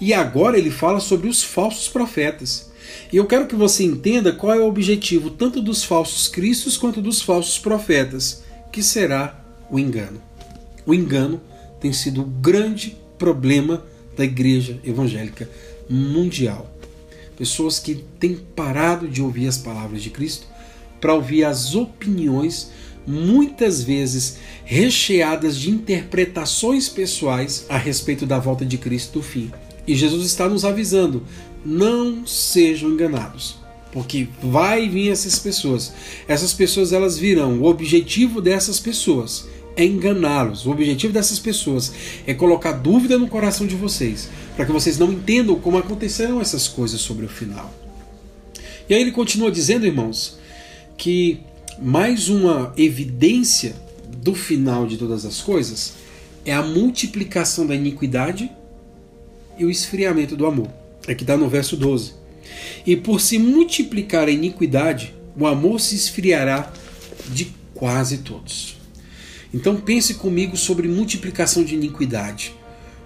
E agora ele fala sobre os falsos profetas. E eu quero que você entenda qual é o objetivo tanto dos falsos cristos quanto dos falsos profetas, que será o engano. O engano tem sido o grande problema da igreja evangélica mundial. Pessoas que têm parado de ouvir as palavras de Cristo para ouvir as opiniões, muitas vezes recheadas de interpretações pessoais a respeito da volta de Cristo do fim. E Jesus está nos avisando: não sejam enganados. Porque vai vir essas pessoas. Essas pessoas elas virão. O objetivo dessas pessoas é enganá-los. O objetivo dessas pessoas é colocar dúvida no coração de vocês, para que vocês não entendam como aconteceram essas coisas sobre o final. E aí ele continua dizendo, irmãos, que mais uma evidência do final de todas as coisas é a multiplicação da iniquidade e o esfriamento do amor. É que está no verso 12. E por se multiplicar a iniquidade, o amor se esfriará de quase todos. Então pense comigo sobre multiplicação de iniquidade.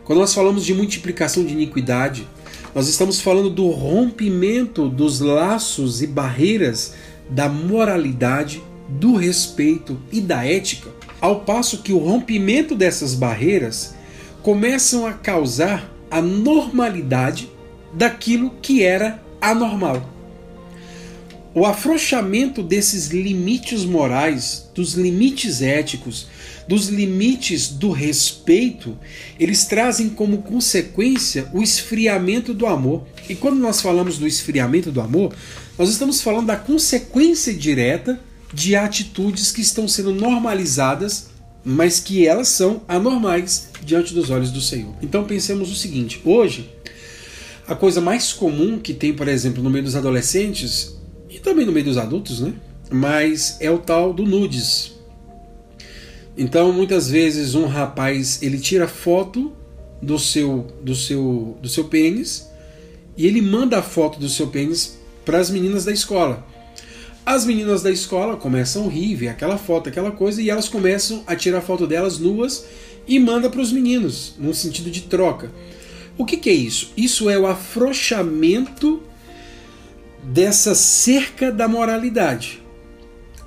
Quando nós falamos de multiplicação de iniquidade, nós estamos falando do rompimento dos laços e barreiras da moralidade, do respeito e da ética, ao passo que o rompimento dessas barreiras começam a causar a normalidade daquilo que era anormal. O afrouxamento desses limites morais, dos limites éticos, dos limites do respeito, eles trazem como consequência o esfriamento do amor. E quando nós falamos do esfriamento do amor, nós estamos falando da consequência direta de atitudes que estão sendo normalizadas, mas que elas são anormais diante dos olhos do Senhor. Então pensemos o seguinte: hoje a coisa mais comum que tem, por exemplo, no meio dos adolescentes e também no meio dos adultos, né? Mas é o tal do nudes. Então, muitas vezes um rapaz, ele tira foto do seu do seu do seu pênis e ele manda a foto do seu pênis para as meninas da escola. As meninas da escola começam a rir, ver aquela foto, aquela coisa, e elas começam a tirar foto delas nuas e manda para os meninos, num sentido de troca. O que, que é isso? Isso é o afrouxamento dessa cerca da moralidade.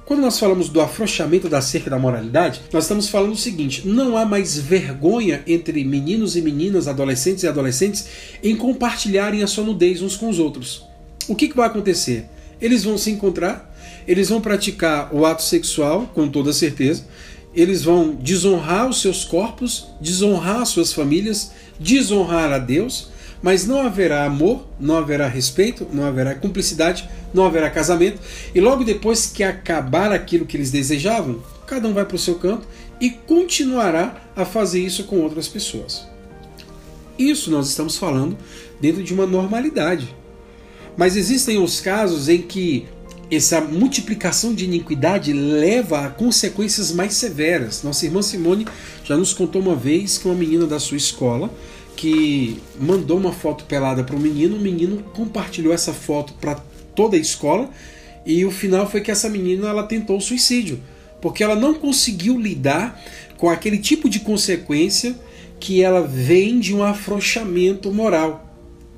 Quando nós falamos do afrouxamento da cerca da moralidade, nós estamos falando o seguinte: não há mais vergonha entre meninos e meninas, adolescentes e adolescentes, em compartilharem a sua nudez uns com os outros. O que, que vai acontecer? Eles vão se encontrar, eles vão praticar o ato sexual, com toda certeza, eles vão desonrar os seus corpos, desonrar suas famílias, desonrar a Deus, mas não haverá amor, não haverá respeito, não haverá cumplicidade, não haverá casamento, e logo depois que acabar aquilo que eles desejavam, cada um vai para o seu canto e continuará a fazer isso com outras pessoas. Isso nós estamos falando dentro de uma normalidade. Mas existem os casos em que essa multiplicação de iniquidade leva a consequências mais severas. Nossa irmã Simone já nos contou uma vez que uma menina da sua escola que mandou uma foto pelada para o menino, o menino compartilhou essa foto para toda a escola e o final foi que essa menina ela tentou suicídio, porque ela não conseguiu lidar com aquele tipo de consequência que ela vem de um afrouxamento moral.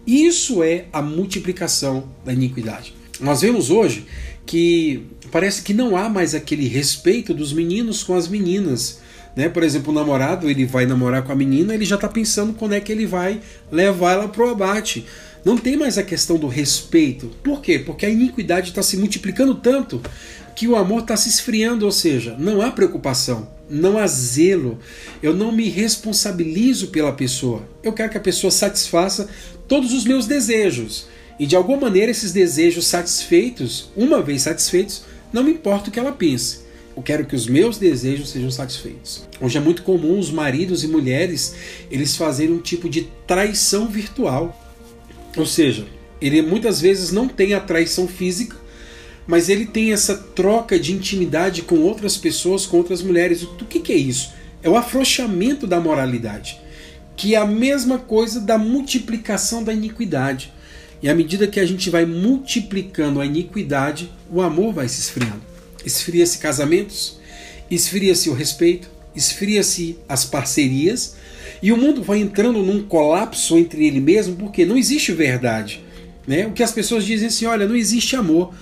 Isso é a multiplicação da iniquidade. Nós vemos hoje que parece que não há mais aquele respeito dos meninos com as meninas. Né? Por exemplo, o namorado ele vai namorar com a menina, ele já está pensando quando é que ele vai levar ela para o abate. Não tem mais a questão do respeito. Por quê? Porque a iniquidade está se multiplicando tanto que o amor está se esfriando, ou seja, não há preocupação, não há zelo. Eu não me responsabilizo pela pessoa. Eu quero que a pessoa satisfaça todos os meus desejos. E de alguma maneira esses desejos satisfeitos, uma vez satisfeitos, não me importa o que ela pense. Eu quero que os meus desejos sejam satisfeitos. Hoje é muito comum os maridos e mulheres eles fazerem um tipo de traição virtual. Ou seja, ele muitas vezes não tem a traição física, mas ele tem essa troca de intimidade com outras pessoas, com outras mulheres. O que, que é isso? É o afrouxamento da moralidade, que é a mesma coisa da multiplicação da iniquidade. E à medida que a gente vai multiplicando a iniquidade, o amor vai se esfriando. Esfria-se casamentos, esfria-se o respeito, esfria-se as parcerias, e o mundo vai entrando num colapso entre ele mesmo, porque não existe verdade. Né? O que as pessoas dizem assim: olha, não existe amor.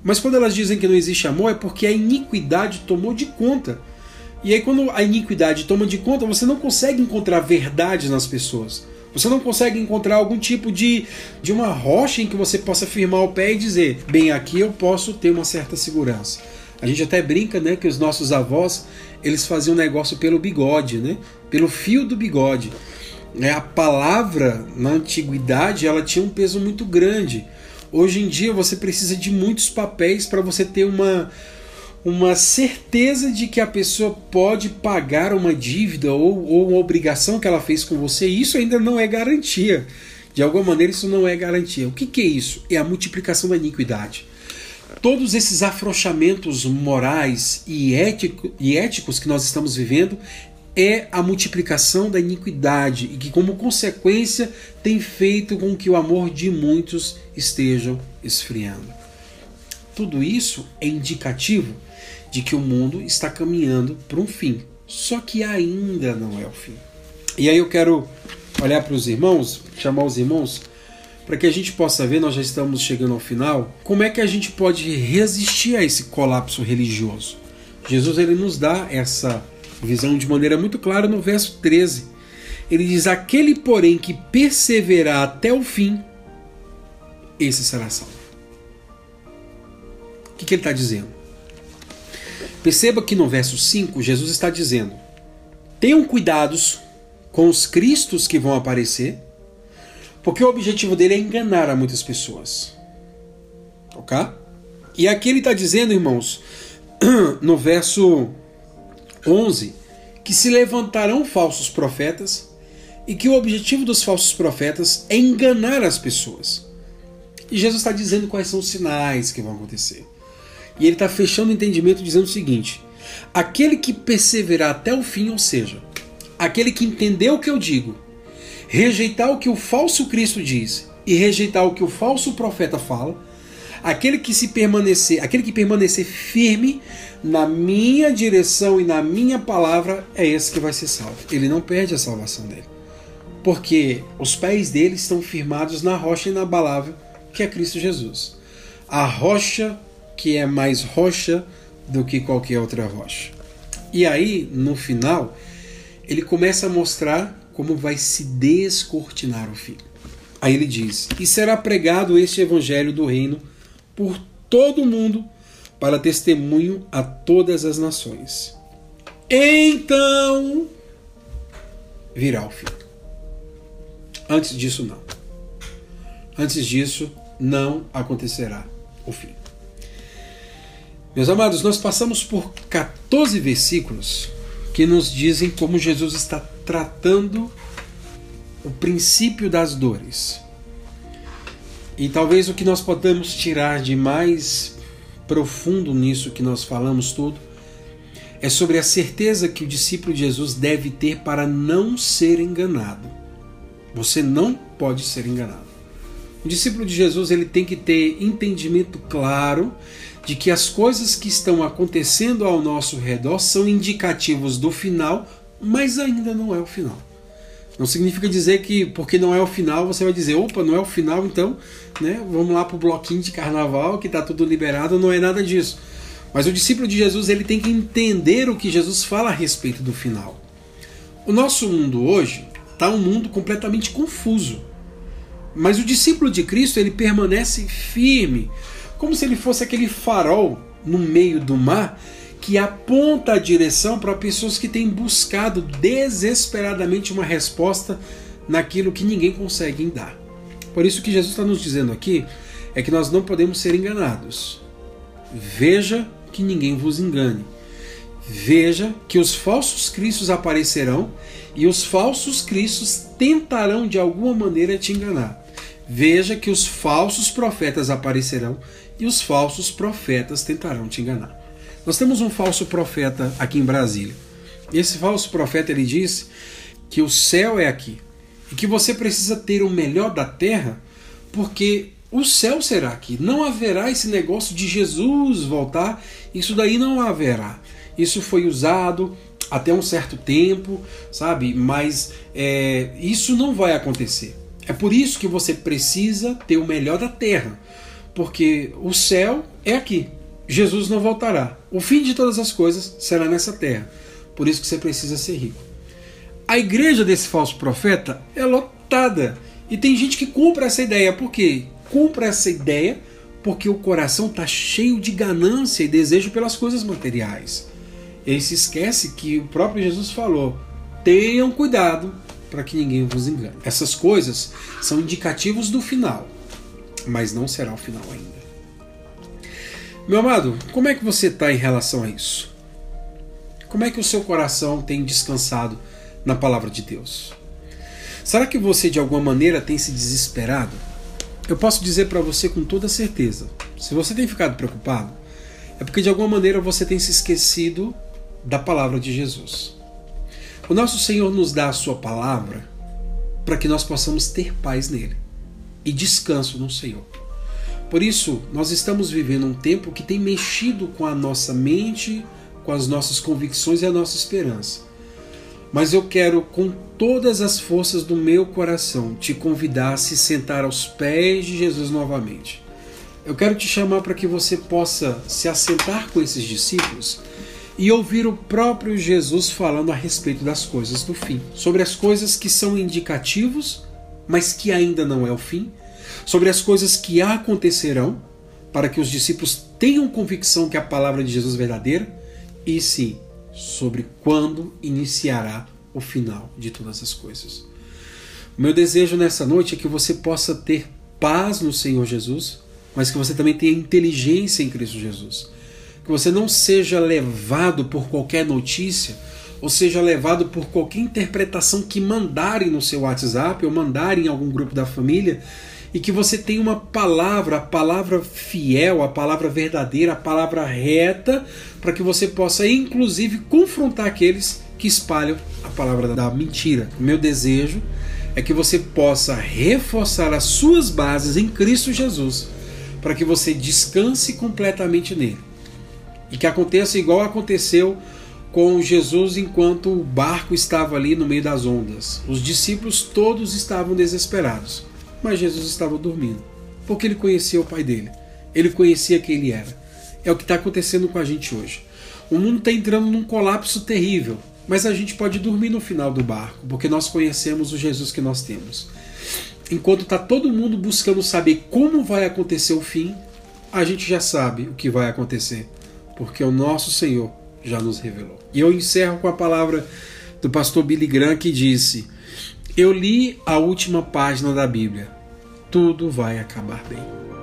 Mas quando elas dizem que não existe amor, é porque a iniquidade tomou de conta. E aí, quando a iniquidade toma de conta, você não consegue encontrar verdade nas pessoas. Você não consegue encontrar algum tipo de, de uma rocha em que você possa firmar o pé e dizer: bem, aqui eu posso ter uma certa segurança. A gente até brinca, né, que os nossos avós eles faziam negócio pelo bigode, né, pelo fio do bigode. É, a palavra na antiguidade ela tinha um peso muito grande. Hoje em dia você precisa de muitos papéis para você ter uma uma certeza de que a pessoa pode pagar uma dívida ou, ou uma obrigação que ela fez com você, isso ainda não é garantia. De alguma maneira, isso não é garantia. O que, que é isso? É a multiplicação da iniquidade. Todos esses afrouxamentos morais e, ético, e éticos que nós estamos vivendo é a multiplicação da iniquidade e que, como consequência, tem feito com que o amor de muitos estejam esfriando. Tudo isso é indicativo de que o mundo está caminhando para um fim. Só que ainda não é o fim. E aí eu quero olhar para os irmãos, chamar os irmãos, para que a gente possa ver, nós já estamos chegando ao final, como é que a gente pode resistir a esse colapso religioso. Jesus ele nos dá essa visão de maneira muito clara no verso 13. Ele diz: Aquele, porém, que perseverar até o fim, esse será salvo. O que, que ele está dizendo? Perceba que no verso 5 Jesus está dizendo: tenham cuidados com os cristos que vão aparecer, porque o objetivo dele é enganar a muitas pessoas. Ok? E aqui ele está dizendo, irmãos, no verso 11, que se levantarão falsos profetas e que o objetivo dos falsos profetas é enganar as pessoas. E Jesus está dizendo quais são os sinais que vão acontecer. E ele está fechando o entendimento dizendo o seguinte: aquele que perseverar até o fim, ou seja, aquele que entendeu o que eu digo, rejeitar o que o falso Cristo diz e rejeitar o que o falso profeta fala, aquele que se permanecer, aquele que permanecer firme na minha direção e na minha palavra é esse que vai ser salvo. Ele não perde a salvação dele. Porque os pés dele estão firmados na rocha inabalável que é Cristo Jesus. A rocha que é mais rocha do que qualquer outra rocha. E aí, no final, ele começa a mostrar como vai se descortinar o fim. Aí ele diz: E será pregado este evangelho do reino por todo o mundo para testemunho a todas as nações. Então virá o fim. Antes disso, não. Antes disso, não acontecerá o fim. Meus amados, nós passamos por 14 versículos que nos dizem como Jesus está tratando o princípio das dores. E talvez o que nós podemos tirar de mais profundo nisso que nós falamos tudo é sobre a certeza que o discípulo de Jesus deve ter para não ser enganado. Você não pode ser enganado. O discípulo de Jesus ele tem que ter entendimento claro de que as coisas que estão acontecendo ao nosso redor são indicativos do final, mas ainda não é o final. Não significa dizer que porque não é o final você vai dizer, opa, não é o final, então, né, vamos lá para o bloquinho de carnaval que está tudo liberado, não é nada disso. Mas o discípulo de Jesus ele tem que entender o que Jesus fala a respeito do final. O nosso mundo hoje está um mundo completamente confuso. Mas o discípulo de Cristo, ele permanece firme, como se ele fosse aquele farol no meio do mar que aponta a direção para pessoas que têm buscado desesperadamente uma resposta naquilo que ninguém consegue dar. Por isso que Jesus está nos dizendo aqui é que nós não podemos ser enganados. Veja que ninguém vos engane. Veja que os falsos cristos aparecerão e os falsos cristos tentarão de alguma maneira te enganar. Veja que os falsos profetas aparecerão e os falsos profetas tentarão te enganar. Nós temos um falso profeta aqui em Brasília. Esse falso profeta ele diz que o céu é aqui e que você precisa ter o melhor da terra porque o céu será aqui. Não haverá esse negócio de Jesus voltar. Isso daí não haverá. Isso foi usado até um certo tempo, sabe? Mas é, isso não vai acontecer. É por isso que você precisa ter o melhor da terra, porque o céu é aqui. Jesus não voltará. O fim de todas as coisas será nessa terra. Por isso que você precisa ser rico. A igreja desse falso profeta é lotada. E tem gente que compra essa ideia. Por quê? Compra essa ideia porque o coração está cheio de ganância e desejo pelas coisas materiais. Ele se esquece que o próprio Jesus falou: tenham cuidado para que ninguém vos engane. Essas coisas são indicativos do final, mas não será o final ainda. Meu amado, como é que você está em relação a isso? Como é que o seu coração tem descansado na palavra de Deus? Será que você de alguma maneira tem se desesperado? Eu posso dizer para você com toda certeza: se você tem ficado preocupado, é porque de alguma maneira você tem se esquecido da palavra de Jesus. O nosso Senhor nos dá a Sua palavra para que nós possamos ter paz nele e descanso no Senhor. Por isso, nós estamos vivendo um tempo que tem mexido com a nossa mente, com as nossas convicções e a nossa esperança. Mas eu quero, com todas as forças do meu coração, te convidar a se sentar aos pés de Jesus novamente. Eu quero te chamar para que você possa se assentar com esses discípulos e ouvir o próprio Jesus falando a respeito das coisas do fim, sobre as coisas que são indicativos, mas que ainda não é o fim, sobre as coisas que acontecerão, para que os discípulos tenham convicção que a palavra de Jesus é verdadeira, e sim, sobre quando iniciará o final de todas as coisas. O meu desejo nessa noite é que você possa ter paz no Senhor Jesus, mas que você também tenha inteligência em Cristo Jesus que você não seja levado por qualquer notícia, ou seja levado por qualquer interpretação que mandarem no seu WhatsApp ou mandarem em algum grupo da família, e que você tenha uma palavra, a palavra fiel, a palavra verdadeira, a palavra reta, para que você possa inclusive confrontar aqueles que espalham a palavra da mentira. O meu desejo é que você possa reforçar as suas bases em Cristo Jesus, para que você descanse completamente nele e que aconteça igual aconteceu com Jesus enquanto o barco estava ali no meio das ondas. Os discípulos todos estavam desesperados, mas Jesus estava dormindo, porque ele conhecia o Pai dele, ele conhecia quem ele era. É o que está acontecendo com a gente hoje. O mundo está entrando num colapso terrível, mas a gente pode dormir no final do barco, porque nós conhecemos o Jesus que nós temos. Enquanto está todo mundo buscando saber como vai acontecer o fim, a gente já sabe o que vai acontecer porque o nosso Senhor já nos revelou. E eu encerro com a palavra do pastor Billy Graham que disse: Eu li a última página da Bíblia. Tudo vai acabar bem.